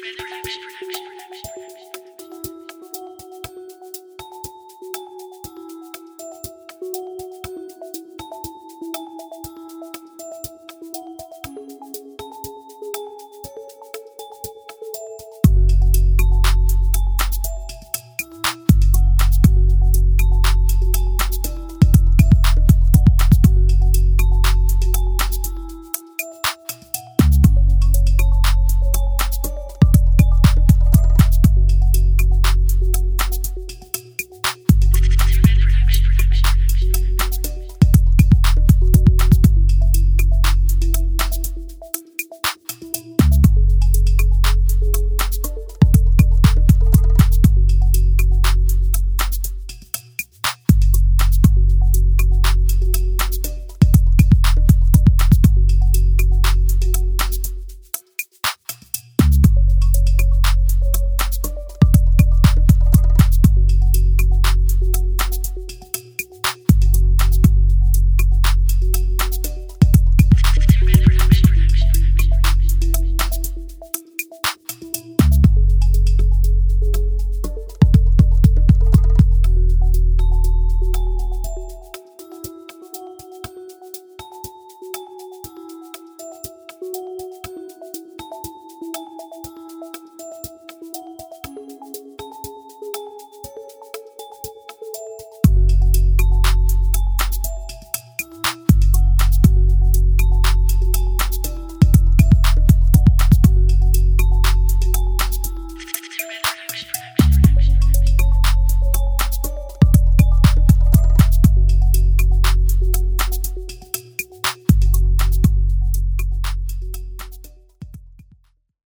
better